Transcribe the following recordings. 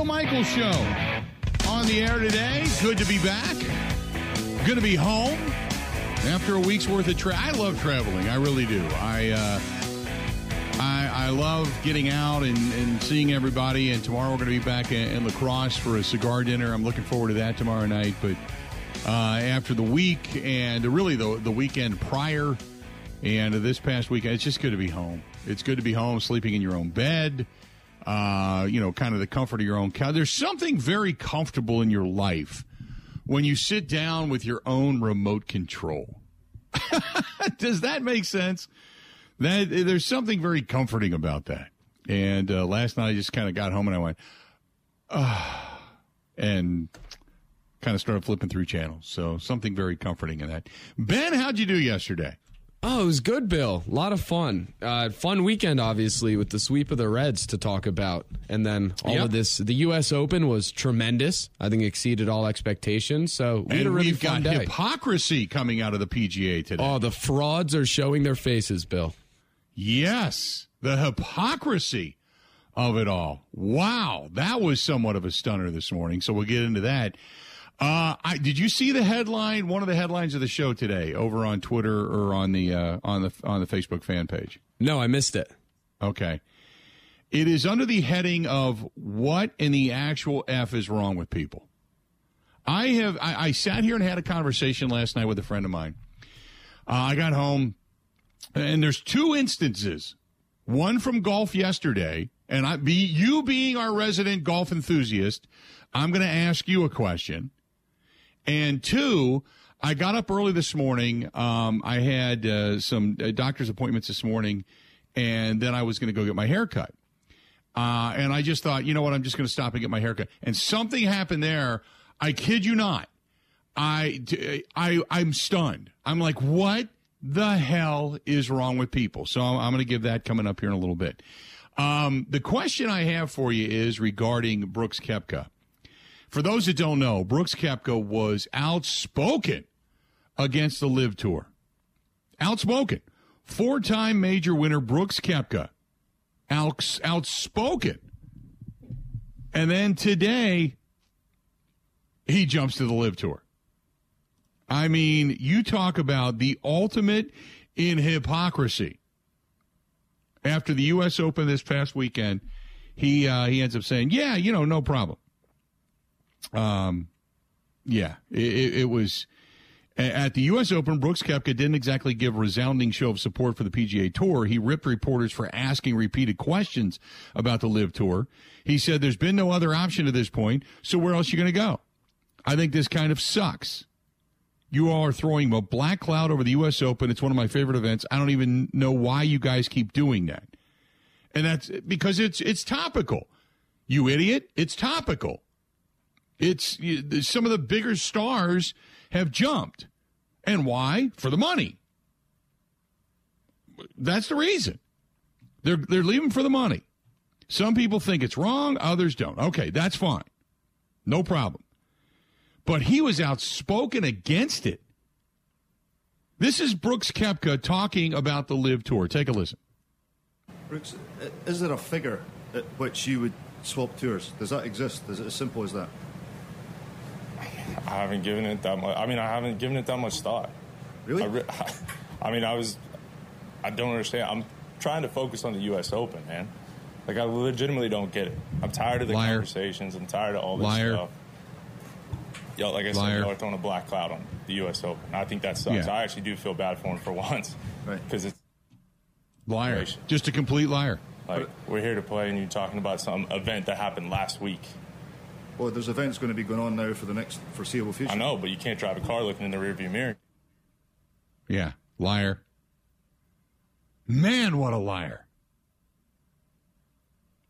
Bill Michaels Show on the air today. Good to be back. Good to be home after a week's worth of travel. I love traveling. I really do. I uh, I, I love getting out and, and seeing everybody. And tomorrow we're going to be back in, in La Crosse for a cigar dinner. I'm looking forward to that tomorrow night. But uh, after the week and really the the weekend prior and this past weekend, it's just good to be home. It's good to be home, sleeping in your own bed. Uh, you know, kind of the comfort of your own couch. There's something very comfortable in your life when you sit down with your own remote control. Does that make sense? That there's something very comforting about that. And uh, last night I just kind of got home and I went, ah, and kind of started flipping through channels. So something very comforting in that. Ben, how'd you do yesterday? Oh, it was good, Bill. A lot of fun. Uh, fun weekend, obviously, with the sweep of the Reds to talk about. And then all Yep. of this. The U.S. Open was tremendous. I think exceeded all expectations. So we had a and really we've fun got day. hypocrisy coming out of the PGA today. oh, the frauds are showing their faces, Bill. Yes, the hypocrisy of it all. Wow, that was somewhat of a stunner this morning. So we'll get into that. Uh, I, did you see the headline? One of the headlines of the show today, over on Twitter or on the uh, on the on the Facebook fan page. No, I missed it. Okay, it is under the heading of "What in the actual f is wrong with people." I have I, I sat here and had a conversation last night with a friend of mine. Uh, I got home, and there's two instances. One from golf yesterday, and I be you being our resident golf enthusiast. I'm going to ask you a question. And two, I got up early this morning. Um, I had uh, some uh, doctor's appointments this morning, and then I was going to go get my hair cut. Uh, and I just thought, you know what? I'm just going to stop and get my hair cut. And something happened there. I kid you not. I, I, I'm stunned. I'm like, what the hell is wrong with people? So I'm, I'm going to give that coming up here in a little bit. Um, the question I have for you is regarding Brooks Koepka. For those that don't know, Brooks Koepka was outspoken against the LIV Tour. Outspoken. Four time major winner Brooks Koepka. Outs, outspoken. And then today, he jumps to the LIV Tour. I mean, you talk about the ultimate in hypocrisy. After the U.S. Open this past weekend, he uh, he ends up saying, "Yeah, you know, no problem." Um, yeah, it, it, was at the U.S. Open. Brooks Koepka didn't exactly give a resounding show of support for the PGA Tour. He ripped reporters for asking repeated questions about the LIV Tour. He said, "There's been no other option at this point, so where else are you going to go?" I think this kind of sucks. You all are throwing a black cloud over the U.S. Open. It's one of my favorite events. I don't even know why you guys keep doing that. And that's because it's it's topical. You idiot! It's topical. It's some of the bigger stars have jumped, and why? For the money. That's the reason. They're they're leaving for the money. Some people think it's wrong, others don't. Okay, that's fine. No problem. But he was outspoken against it. This is Brooks Koepka talking about the LIV Tour. Take a listen. Brooks, is there a figure at which you would swap tours? Does that exist? Is it as simple as that? I haven't given it that much. I mean, I haven't given it that much thought. Really? I, re- I mean, I was. I don't understand. I'm trying to focus on the U.S. Open, man. Like, I legitimately don't get it. I'm tired of the Liar. conversations. I'm tired of all this Liar. stuff. Yo, like I said, y'all are throwing a black cloud on the U.S. Open. I think that sucks. Yeah. I actually do feel bad for him for once. Right. Because it's Liar. Right. Just a complete liar. like, we're here to play, and you're talking about some event that happened last week. Well, there's events going to be going on now for the next foreseeable future. I know, but you can't drive a car looking in the rearview mirror. Yeah, liar. Man, what a liar.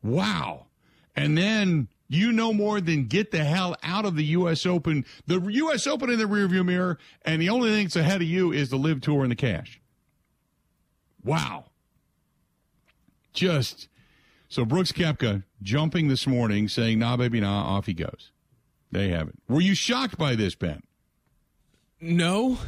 Wow. And then you know more than get the hell out of the U.S. Open. The U.S. Open in the rearview mirror, and the only thing that's ahead of you is the LIV Tour and the cash. Wow. Just so Brooks Koepka jumping this morning saying, nah, baby, nah, off he goes. They have it. Were you shocked by this, Ben? No,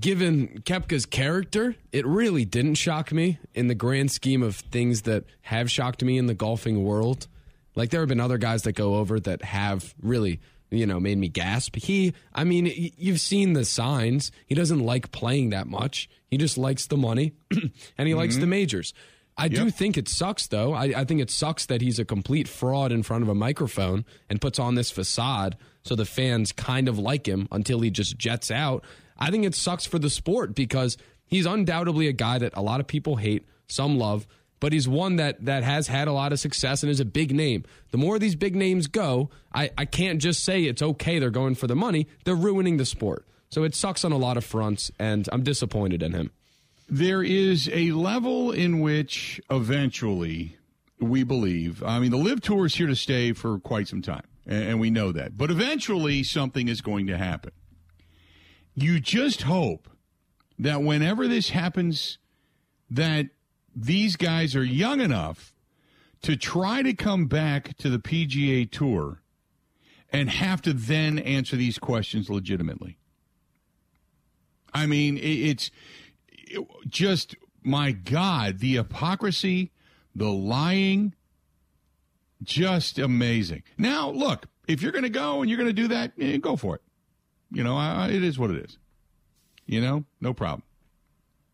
given Koepka's character, it really didn't shock me in the grand scheme of things that have shocked me in the golfing world. Like there have been other guys that go over that have really you know, made me gasp. He, I mean, you've seen the signs. He doesn't like playing that much. He just likes the money and he mm-hmm. likes the majors. I yep. do think it sucks, though. I, I, think it sucks that he's a complete fraud in front of a microphone and puts on this facade so the fans kind of like him until he just jets out. I think it sucks for the sport because he's undoubtedly a guy that a lot of people hate, some love but he's one that that has had a lot of success and is a big name. The more these big names go, I, I can't just say it's okay they're going for the money. They're ruining the sport. So it sucks on a lot of fronts, and I'm disappointed in him. There is a level in which eventually we believe. I mean, the LIV Tour is here to stay for quite some time, and we know that. But eventually, something is going to happen. You just hope that whenever this happens, that these guys are young enough to try to come back to the PGA Tour and have to then answer these questions legitimately. I mean, it's just, my God, the hypocrisy, the lying, just amazing. Now, look, if you're going to go and you're going to do that, eh, go for it. You know, it is what it is. You know, no problem.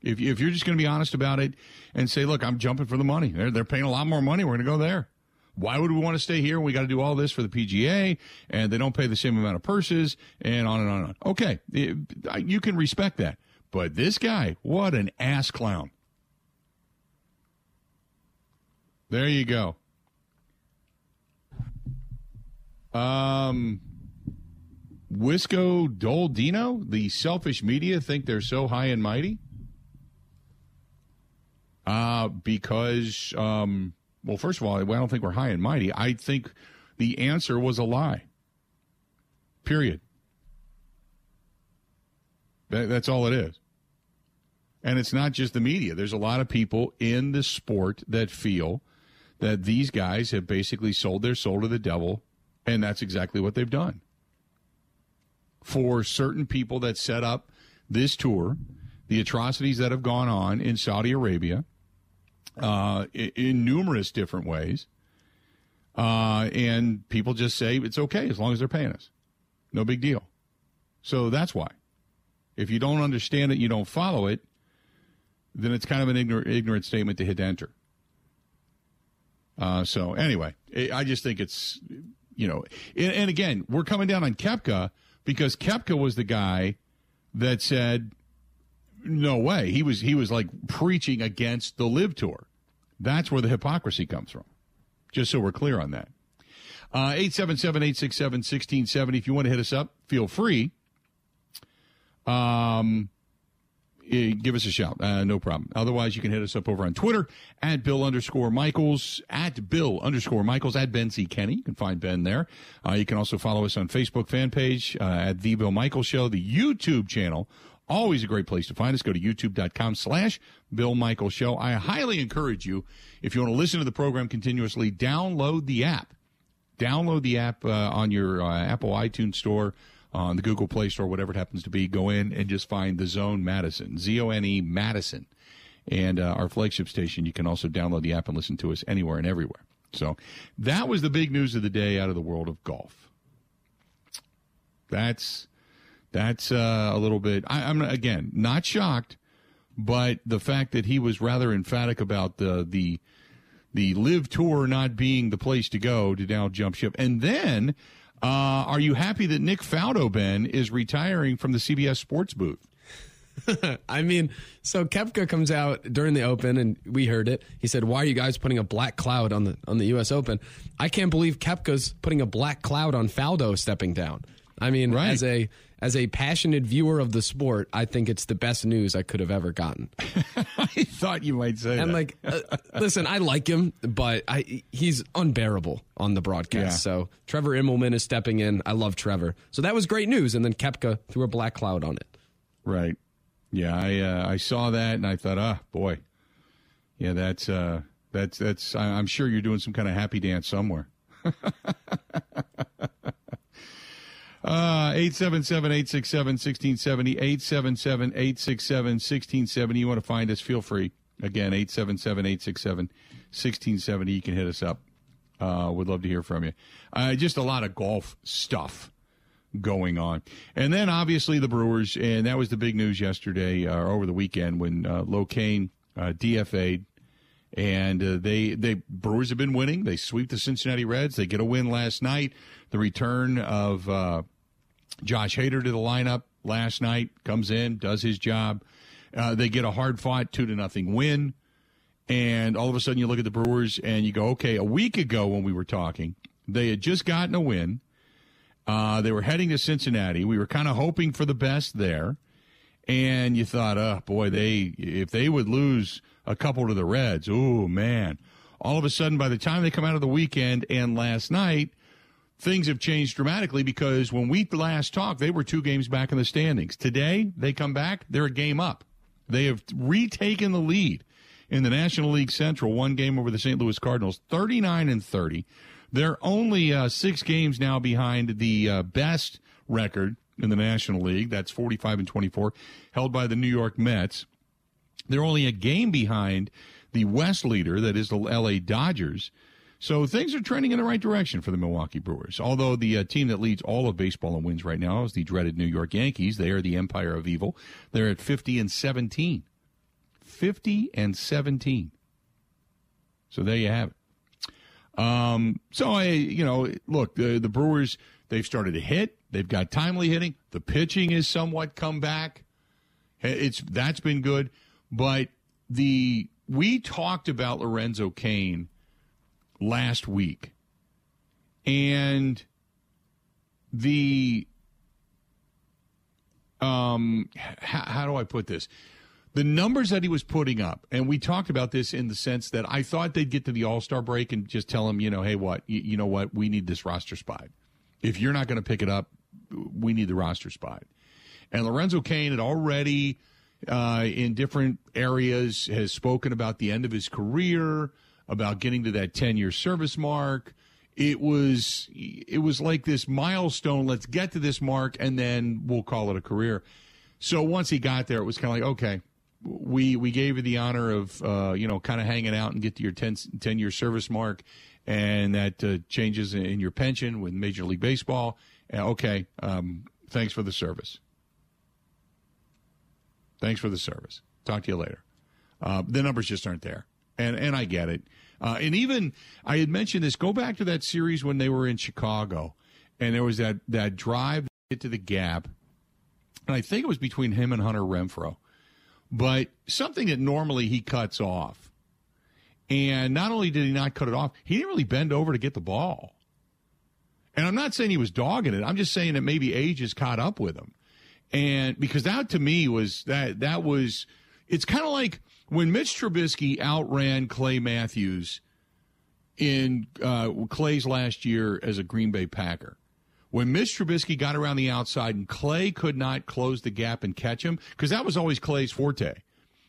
If, if you're just going to be honest about it and say, look, I'm jumping for the money. They're, they're paying a lot more money. We're going to go there. Why would we want to stay here? We got to do all this for the PGA, and they don't pay the same amount of purses, and on and on and on. Okay, it, you can respect that. But this guy, what an ass clown. There you go. Um, Wisco Doldino, the selfish media think they're so high and mighty. Uh, because, um, well, first of all, I don't think we're high and mighty. I think the answer was a lie. Period. That, that's all it is. And it's not just the media. There's a lot of people in the sport that feel that these guys have basically sold their soul to the devil, and that's exactly what they've done. For certain people that set up this tour, the atrocities that have gone on in Saudi Arabia, uh, in, numerous different ways. Uh, and people just say it's okay as long as they're paying us. No big deal. So that's why. If you don't understand it, you don't follow it, then it's kind of an ignorant, ignorant statement to hit enter. Uh, so anyway, I just think it's, you know, and, and again, we're coming down on Koepka because Koepka was the guy that said, no way. He was he was like preaching against the LIV tour. That's where the hypocrisy comes from. Just so we're clear on that. Uh, 877 867 1670. If you want to hit us up, feel free. Um, give us a shout. Uh, no problem. Otherwise, you can hit us up over on Twitter at Bill underscore Michaels, at Bill underscore Michaels, at Ben C. Kenny. You can find Ben there. Uh, you can also follow us on Facebook fan page uh, at The Bill Michaels Show, the YouTube channel Always a great place to find us. Go to youtube.com slash Bill Michael Show. I highly encourage you, if you want to listen to the program continuously, download the app. Download the app uh, on your uh, Apple iTunes store, on the Google Play Store, whatever it happens to be. Go in and just find the Zone Madison, Z O N E Madison. And uh, our flagship station, you can also download the app and listen to us anywhere and everywhere. So that was the big news of the day out of the world of golf. That's that's uh, a little bit. I, am again not shocked, but the fact that he was rather emphatic about the the the LIV tour not being the place to go to now jump ship, and then uh, are you happy that Nick Faldo Ben is retiring from the CBS Sports booth? I mean, so Koepka comes out during the Open, and we heard it. He said, "Why are you guys putting a black cloud on the on the U.S. Open?" I can't believe Koepka's putting a black cloud on Faldo stepping down. I mean, right. as a as a passionate viewer of the sport, I think it's the best news I could have ever gotten. I thought you might say I'm that. like, uh, listen, I like him, but I he's unbearable on the broadcast. Yeah. So Trevor Immelman is stepping in. I love Trevor. So that was great news. And then Koepka threw a black cloud on it. Right. Yeah, I uh, I saw that and I thought, ah, oh, boy, yeah, that's uh, that's that's. I'm sure you're doing some kind of happy dance somewhere. Uh, 877-867-1670, 877-867-1670. You want to find us, feel free. Again, 877-867-1670. You can hit us up. Uh, would love to hear from you. Uh, just a lot of golf stuff going on. And then obviously the Brewers, and that was the big news yesterday or over the weekend when uh, Locane uh, DFA'd. And uh, they they Brewers have been winning. They sweep the Cincinnati Reds. They get a win last night. The return of uh, Josh Hader to the lineup last night comes in, does his job. Uh, they get a hard fought two to nothing win, and all of a sudden you look at the Brewers and you go, okay, a week ago when we were talking, they had just gotten a win. Uh, they were heading to Cincinnati. We were kind of hoping for the best there, and you thought, oh boy, they if they would lose a couple to the Reds, oh man. All of a sudden, by the time they come out of the weekend and last night, things have changed dramatically because when we last talked, they were two games back in the standings. Today, they come back, they're a game up. They have retaken the lead in the National League Central, one game over the St. Louis Cardinals, 39 and 30. They're only uh, six games now behind the uh, best record in the National League. That's 45 and 24, held by the New York Mets. They're only a game behind the West leader, that is the LA Dodgers. So things are trending in the right direction for the Milwaukee Brewers. Although the uh, team that leads all of baseball and wins right now is the dreaded New York Yankees. They are the empire of evil. They're at 50 and 17. 50 and 17. So there you have it. Um, so I, you know, look, the, the Brewers, they've started to hit. They've got timely hitting. The pitching is somewhat come back. It's that's been good, but the we talked about Lorenzo Cain last week, and the um, how, how do I put this? The numbers that he was putting up, and we talked about this in the sense that I thought they'd get to the All Star break and just tell him, you know, hey, what, you, you know what, we need this roster spot. If you're not going to pick it up, we need the roster spot. And Lorenzo Cain had already, uh, in different areas, has spoken about the end of his career, about getting to that 10 year service mark. It was it was like this milestone. Let's get to this mark, and then we'll call it a career. So once he got there, it was kind of like, okay, we we gave you the honor of uh, you know kind of hanging out and get to your 10, 10 year service mark, and that uh, changes in your pension with Major League Baseball. Uh, okay, um, thanks for the service. Thanks for the service. Talk to you later. Uh, the numbers just aren't there, and and I get it. Uh, and even I had mentioned this. Go back to that series when they were in Chicago, and there was that that drive to the gap, and I think it was between him and Hunter Renfroe, but something that normally he cuts off. And not only did he not cut it off, he didn't really bend over to get the ball. And I'm not saying he was dogging it. I'm just saying that maybe age has caught up with him. And because that to me was that that was it's kind of like when Mitch Trubisky outran Clay Matthews in uh, Clay's last year as a Green Bay Packer. When Mitch Trubisky got around the outside and Clay could not close the gap and catch him, because that was always Clay's forte,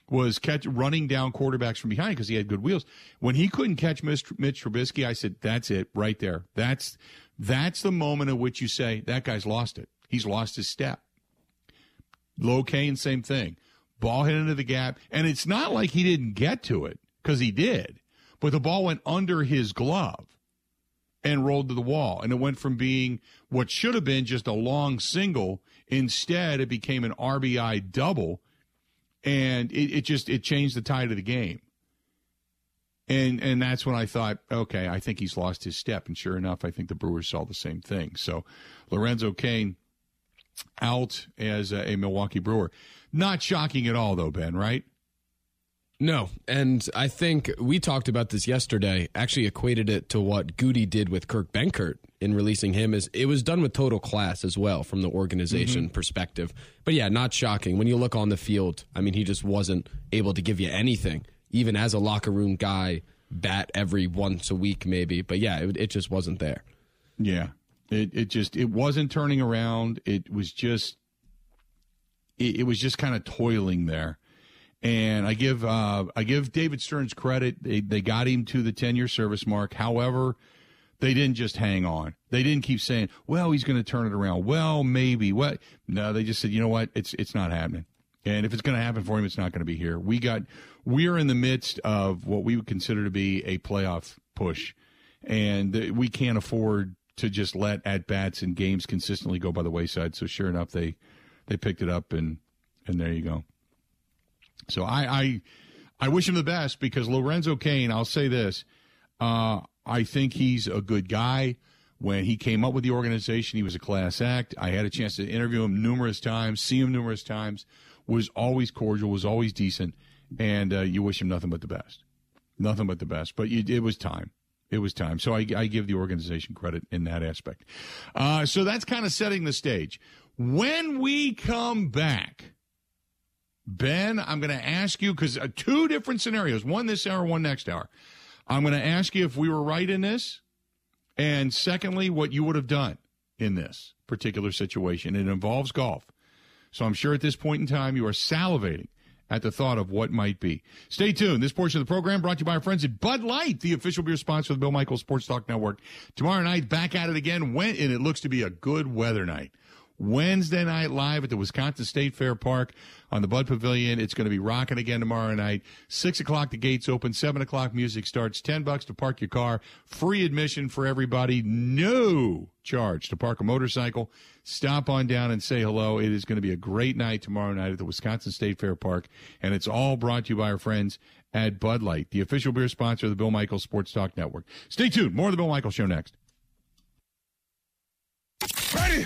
was catch running down quarterbacks from behind because he had good wheels. When he couldn't catch Mitch, Mitch Trubisky, I said, "That's it, right there. That's that's the moment at which you say that guy's lost it. He's lost his step." Locane, same thing. Ball hit into the gap, and it's not like he didn't get to it because he did, but the ball went under his glove and rolled to the wall, and it went from being what should have been just a long single. Instead, it became an RBI double, and it, it just it changed the tide of the game. And and that's when I thought, okay, I think he's lost his step. And sure enough, I think the Brewers saw the same thing. So Lorenzo Cain out as a, a Milwaukee Brewer. Not shocking at all, though, Ben, right? No, and I think we talked about this yesterday. Actually, equated it to what Goody did with Kirk Benkert in releasing him. Is it was done with total class as well from the organization mm-hmm. perspective. But yeah, not shocking when you look on the field. I mean, he just wasn't able to give you anything, even as a locker room guy. Bat every once a week, maybe. But yeah, it, it just wasn't there. Yeah, it it just it wasn't turning around. It was just it, it was just kind of toiling there. And I give uh, I give David Stearns credit. They, they got him to the ten year service mark. However, they didn't just hang on. They didn't keep saying, "Well, he's going to turn it around." Well, maybe. What? No, they just said, "You know what? It's it's not happening." And if it's going to happen for him, it's not going to be here. We got we are in the midst of what we would consider to be a playoff push, and we can't afford to just let at bats and games consistently go by the wayside. So sure enough, they they picked it up, and and there you go. So I I, I wish him the best because Lorenzo Cain. I'll say this, uh, I think he's a good guy. When he came up with the organization, he was a class act. I had a chance to interview him numerous times, see him numerous times. Was always cordial, was always decent, and uh, you wish him nothing but the best, nothing but the best. But you, it was time. It was time. So I, I, give the organization credit in that aspect. Uh, so that's kind of setting the stage. When we come back, Ben, I'm going to ask you because uh, two different scenarios one this hour, one next hour. I'm going to ask you if we were right in this and secondly, what you would have done in this particular situation. It involves golf. So I'm sure at this point in time you are salivating at the thought of what might be. Stay tuned. This portion of the program brought to you by our friends at Bud Light, the official beer sponsor of the Bill Michaels Sports Talk Network. Tomorrow night, back at it again, when, and it looks to be a good weather night. Wednesday night live at the Wisconsin State Fair Park on the Bud Pavilion. It's going to be rocking again tomorrow night. Six o'clock, the gates open. Seven o'clock, music starts. Ten bucks to park your car. Free admission for everybody. No charge to park a motorcycle. Stop on down and say hello. It is going to be a great night tomorrow night at the Wisconsin State Fair Park. And it's all brought to you by our friends at Bud Light, the official beer sponsor of the Bill Michaels Sports Talk Network. Stay tuned. More of the Bill Michaels Show next. Ready?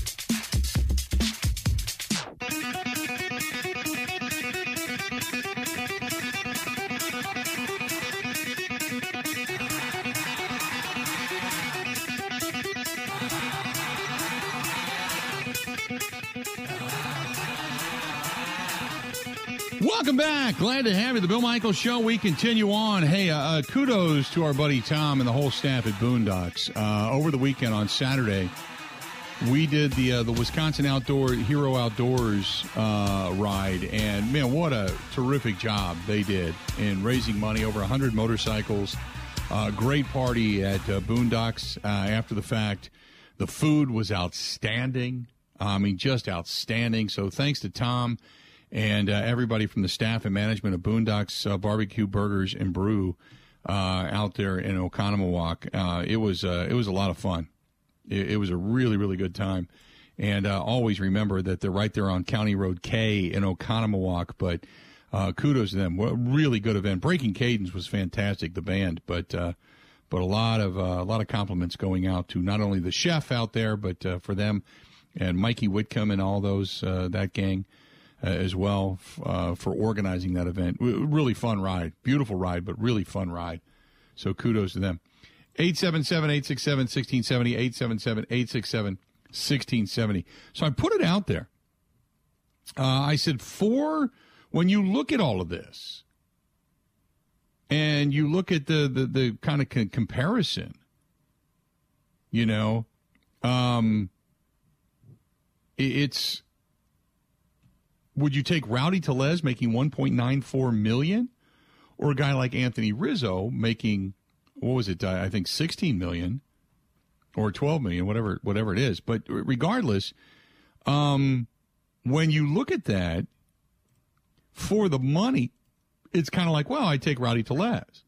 Glad to have you. The Bill Michaels Show. We continue on. Hey, uh, uh, kudos to our buddy Tom and the whole staff at Boondocks. Uh, over the weekend on Saturday, we did the uh, the Wisconsin Outdoor Hero Outdoors uh, ride, and man, what a terrific job they did in raising money. Over hundred motorcycles. Uh, great party at Boondocks after the fact. The food was outstanding. I mean, just outstanding. So thanks to Tom and uh, everybody from the staff and management of Boondocks uh, Barbecue Burgers and Brew uh, out there in Oconomowoc. Uh, it was uh, it was a lot of fun. It, it, was a really really good time, and uh, always remember that they're right there on County Road K in Oconomowoc. But kudos to them. What really good event. Breaking Cadence was fantastic. The band, but but a lot of a lot of compliments going out to not only the chef out there, but for them and Mikey Whitcomb and all those that gang as well uh, for organizing that event. Really fun ride, beautiful ride, but really fun ride. So kudos to them. 877-867-1670, 877-867-1670. So I put it out there. Uh, I said, for when you look at all of this and you look at the, the, the kind of comparison, you know, um, it's would you take Rowdy Tellez making 1.94 million, or a guy like Anthony Rizzo making what was it? I think 16 million or 12 million, whatever whatever it is. But regardless, um, when you look at that for the money, it's kind of like, well, I take Rowdy Tellez.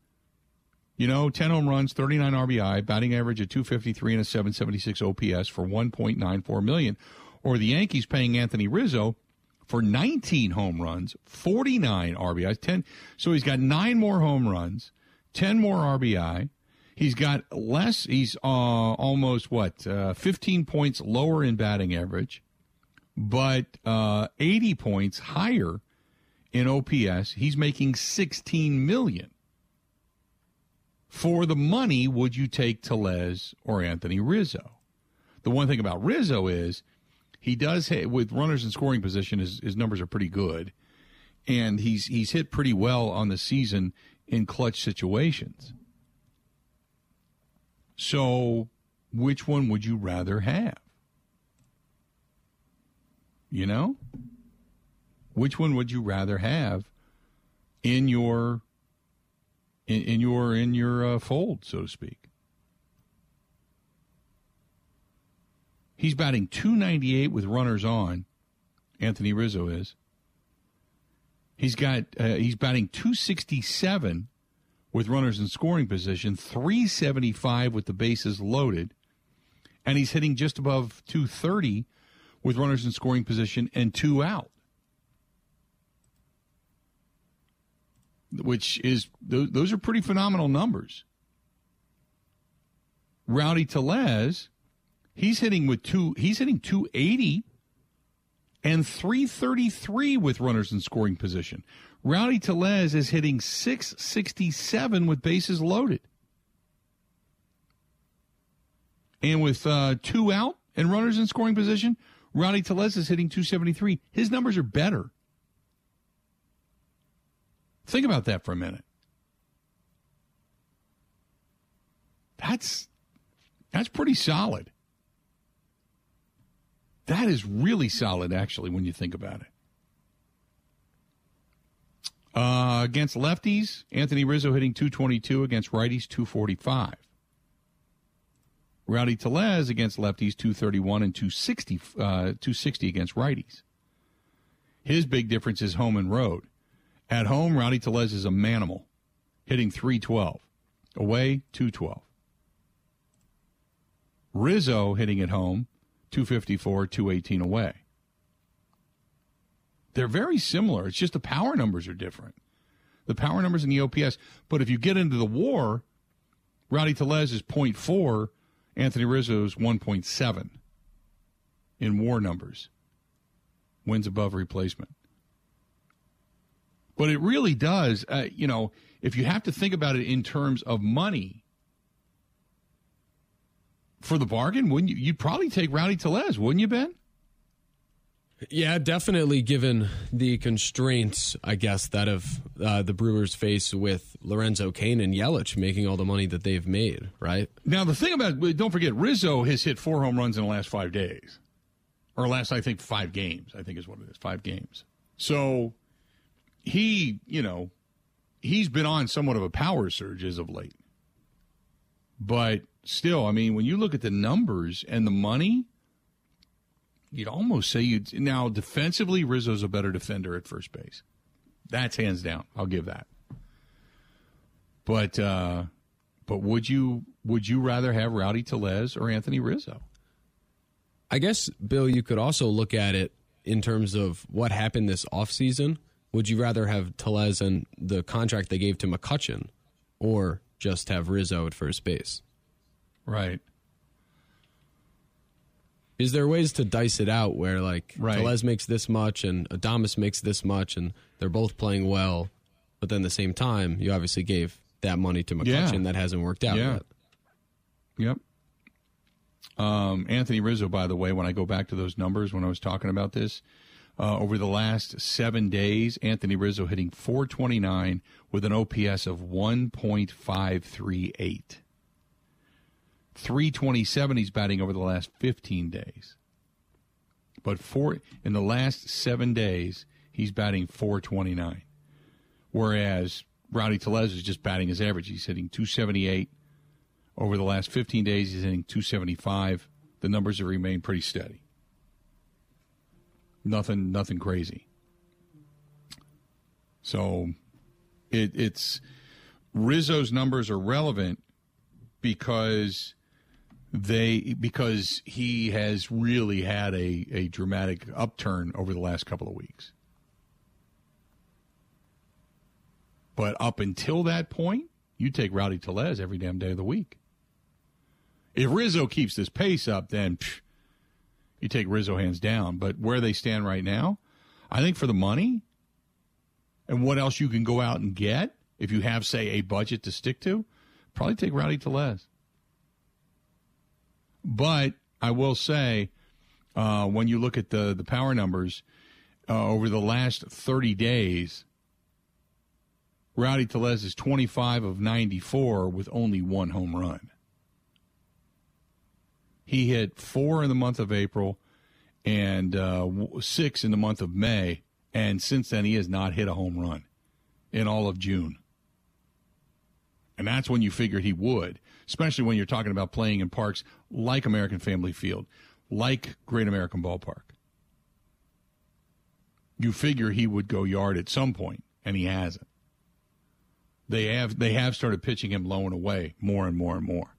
You know, 10 home runs, 39 RBI, batting average at 253 and a 776 OPS for 1.94 million. Or the Yankees paying Anthony Rizzo for 19 home runs, 49 RBIs, 10. So he's got nine more home runs, 10 more RBI. He's got less. He's uh, almost what uh, 15 points lower in batting average, but uh, 80 points higher in OPS. He's making 16 million. For the money, would you take Tellez or Anthony Rizzo? The one thing about Rizzo is he does hit, with runners in scoring position. His, his numbers are pretty good, and he's he's hit pretty well on the season in clutch situations. So, which one would you rather have? You know, which one would you rather have in your in, in your in your uh, fold, so to speak? He's batting 298 with runners on. Anthony Rizzo is. He's got uh, he's batting 267 with runners in scoring position, 375 with the bases loaded, and he's hitting just above 230 with runners in scoring position and two out. Which is those are pretty phenomenal numbers. Rowdy Tellez, he's hitting with two he's hitting 280 and 333 with runners in scoring position. Rowdy Tellez is hitting 667 with bases loaded. And with uh, two out and runners in scoring position, Rowdy Tellez is hitting 273. His numbers are better. Think about that for a minute. That's that's pretty solid. That is really solid, actually, when you think about it. Uh, against lefties, Anthony Rizzo hitting 222 against righties 245. Rowdy Tellez against lefties 231 and 260, uh, 260 against righties. His big difference is home and road. At home, Rowdy Tellez is a manimal, hitting 312. Away, 212. Rizzo hitting at home, 254, 218 away. They're very similar. It's just the power numbers are different. The power numbers in the OPS. But if you get into the war, Rowdy Tellez is 0.4, Anthony Rizzo is 1.7 in war numbers. Wins above replacement. But it really does, uh, you know, if you have to think about it in terms of money for the bargain, wouldn't you? You'd probably take Rowdy Tellez, wouldn't you, Ben? Yeah, definitely. Given the constraints, I guess that of uh, the Brewers face with Lorenzo Cain and Yelich making all the money that they've made, right? Now the thing about don't forget Rizzo has hit four home runs in the last five days, or last I think five games. I think is what it is, five games. So he, you know, he's been on somewhat of a power surge as of late. But still, I mean, when you look at the numbers and the money you'd almost say you now defensively Rizzo's a better defender at first base. That's hands down. I'll give that. But uh, but would you would you rather have Rowdy Tellez or Anthony Rizzo? I guess Bill, you could also look at it in terms of what happened this offseason. Would you rather have Tellez and the contract they gave to McCutchen or just have Rizzo at first base? Right. Is there ways to dice it out where like right. Tellez makes this much and Adames makes this much and they're both playing well, but then at the same time you obviously gave that money to McCutchen yeah. that hasn't worked out yeah. yet. Yep. Um, Anthony Rizzo, by the way, when I go back to those numbers when I was talking about this, uh, over the last seven days, Anthony Rizzo hitting 429 with an OPS of 1.538. 327 he's batting over the last 15 days. But four in the last seven days, he's batting 429. Whereas Rowdy Tellez is just batting his average. He's hitting 278. Over the last 15 days, he's hitting 275. The numbers have remained pretty steady. Nothing, nothing crazy. So, it, it's Rizzo's numbers are relevant because they because he has really had a, a dramatic upturn over the last couple of weeks. But up until that point, you take Rowdy Tellez every damn day of the week. If Rizzo keeps this pace up, then psh, you take Rizzo hands down. But where they stand right now, I think for the money and what else you can go out and get, if you have, say, a budget to stick to, probably take Rowdy Tellez. But I will say, uh, when you look at the the power numbers uh, over the last 30 days, Rowdy Tellez is 25 of 94 with only one home run. He hit four in the month of April and uh, six in the month of May, and since then he has not hit a home run in all of June. And that's when you figured he would especially when you're talking about playing in parks like American Family Field, like Great American Ballpark. You figure he would go yard at some point, and he hasn't. They have they have started pitching him low and away more and more and more.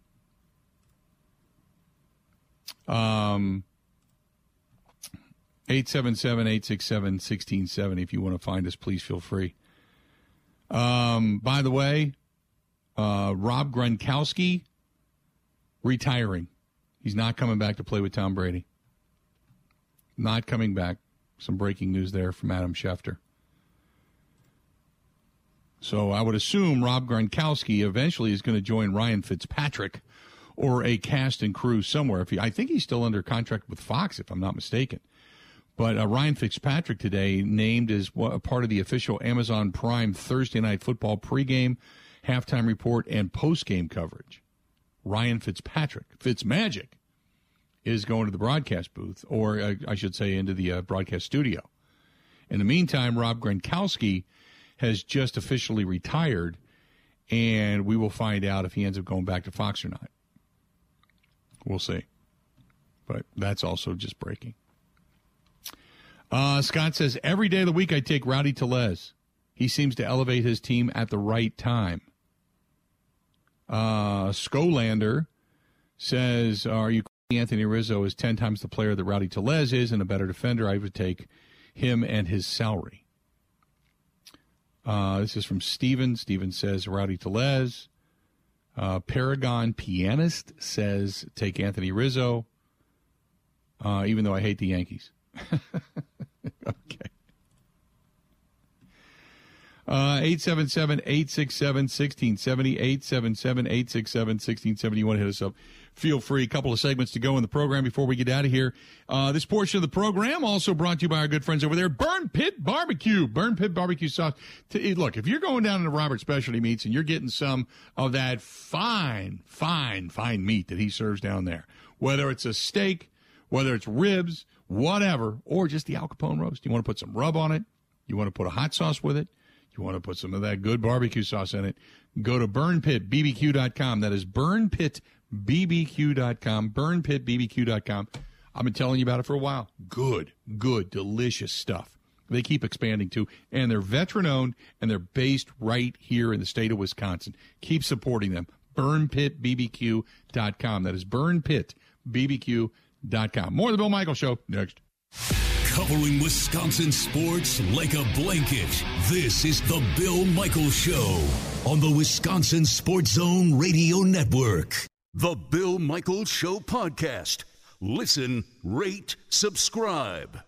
Um, 877-867-1670 if you want to find us please feel free um, by the way uh, rob gronkowski retiring. He's not coming back to play with tom brady. Not coming back. Some breaking news there from adam schefter. So i would assume rob gronkowski eventually is going to join ryan fitzpatrick or a cast and crew somewhere. If he, i think he's still under contract with fox if i'm not mistaken. But uh, Ryan Fitzpatrick today named as part of the official Amazon Prime Thursday Night Football pregame, halftime report, and post-game coverage. Ryan Fitzpatrick, Fitzmagic, is going to the broadcast booth, or uh, I should say, into the uh, broadcast studio. In the meantime, Rob Gronkowski has just officially retired, and we will find out if he ends up going back to Fox or not. We'll see. But that's also just breaking. Uh, Scott says every day of the week I take Rowdy Tellez. He seems to elevate his team at the right time. Uh, Skolander says, "Are you Anthony Rizzo is ten times the player that Rowdy Tellez is, and a better defender? I would take him and his salary." Uh, this is from Steven. Steven says Rowdy Tellez. Uh, Paragon pianist says take Anthony Rizzo. Uh, even though I hate the Yankees. okay. Uh, 877 867 1670. 877 867 1670. You want to hit us up? Feel free. A couple of segments to go in the program before we get out of here. Uh, this portion of the program also brought to you by our good friends over there, Burn Pit Barbecue. Burn Pit Barbecue sauce. To, look, if you're going down to Robert Specialty Meats and you're getting some of that fine, fine, fine meat that he serves down there, whether it's a steak, whether it's ribs, whatever, or just the Al Capone roast. You want to put some rub on it. You want to put a hot sauce with it. You want to put some of that good barbecue sauce in it. Go to burnpitbbq.com. That is burnpitbbq.com. Burnpitbbq.com. I've been telling you about it for a while. Good, good, delicious stuff. They keep expanding too, and they're veteran owned and they're based right here in the state of Wisconsin. Keep supporting them. Burnpitbbq.com. That is burnpitbbq.com com. More of the Bill Michael Show next. Covering Wisconsin sports like a blanket. This is the Bill Michael Show on the Wisconsin Sports Zone Radio Network. The Bill Michael Show podcast. Listen, rate, subscribe.